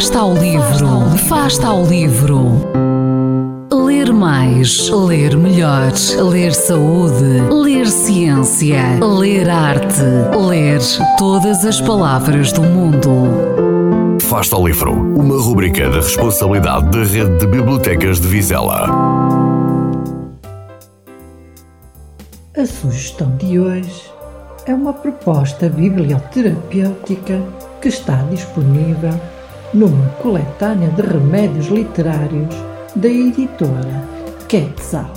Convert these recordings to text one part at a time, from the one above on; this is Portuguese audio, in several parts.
Fasta ao livro, Fasta ao livro. Ler mais, ler melhor, ler saúde, ler ciência, ler arte, ler todas as palavras do mundo. Fasta ao livro, uma rubrica da responsabilidade da Rede de Bibliotecas de Vizela. A sugestão de hoje é uma proposta biblioterapêutica que está disponível numa coletânea de remédios literários da editora Quetzal.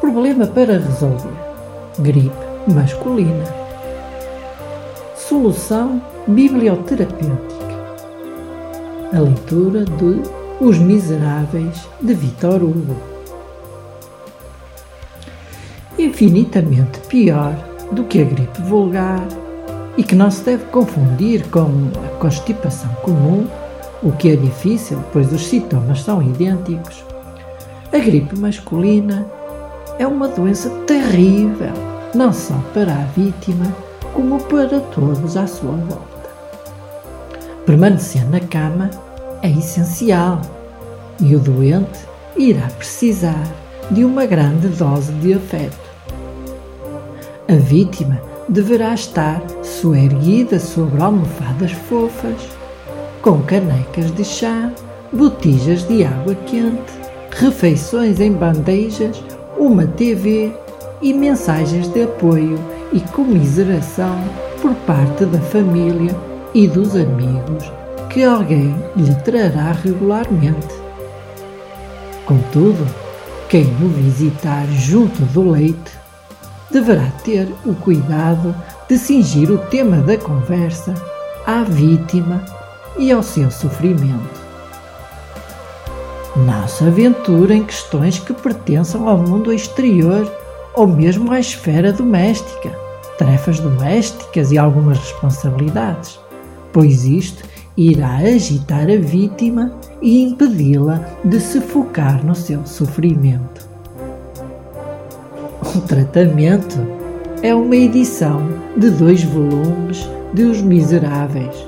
Problema para resolver: gripe masculina. Solução biblioterapêutica. A leitura de Os Miseráveis de Vitor Hugo. Infinitamente pior do que a gripe vulgar e que não se deve confundir com a constipação comum, o que é difícil, pois os sintomas são idênticos. A gripe masculina é uma doença terrível, não só para a vítima, como para todos à sua volta. Permanecer na cama é essencial e o doente irá precisar de uma grande dose de afeto. A vítima deverá estar soerguida sobre almofadas fofas, com canecas de chá, botijas de água quente, refeições em bandejas, uma TV e mensagens de apoio e comiseração por parte da família e dos amigos que alguém lhe trará regularmente. Contudo, quem o visitar junto do leite deverá ter o cuidado de cingir o tema da conversa à vítima e ao seu sofrimento. Não se aventure em questões que pertençam ao mundo exterior ou mesmo à esfera doméstica, tarefas domésticas e algumas responsabilidades, pois isto irá agitar a vítima e impedi-la de se focar no seu sofrimento. O tratamento é uma edição de dois volumes de Os Miseráveis,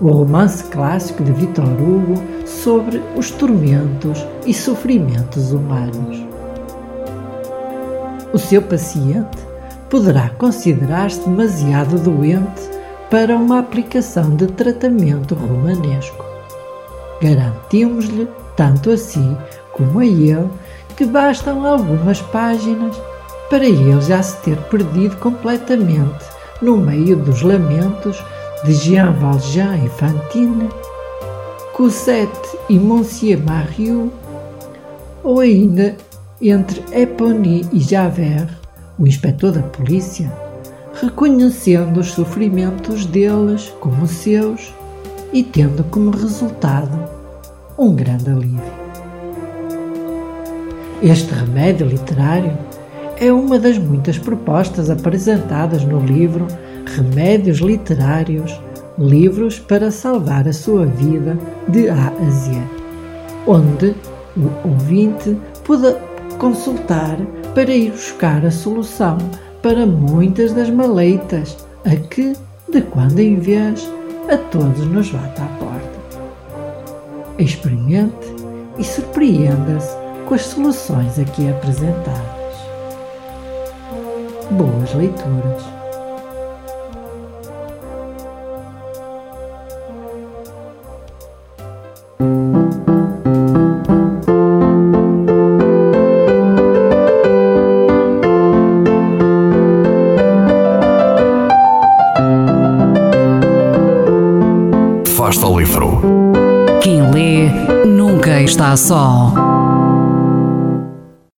o romance clássico de Victor Hugo sobre os tormentos e sofrimentos humanos. O seu paciente poderá considerar-se demasiado doente para uma aplicação de tratamento romanesco. Garantimos-lhe, tanto a si como a ele, que bastam algumas páginas para ele já se ter perdido completamente no meio dos lamentos de Jean Valjean e Fantine, Cosette e Monsieur Mariou, ou ainda entre Epony e Javert, o inspetor da polícia, reconhecendo os sofrimentos deles como seus e tendo como resultado um grande alívio. Este remédio literário é uma das muitas propostas apresentadas no livro Remédios Literários Livros para Salvar a Sua Vida de A a Z, onde o ouvinte pode consultar para ir buscar a solução para muitas das maleitas a que, de quando em vez, a todos nos bate à porta. Experimente e surpreenda-se com as soluções aqui apresentadas. Boas leituras! Fasta ao livro. Quem lê nunca está só.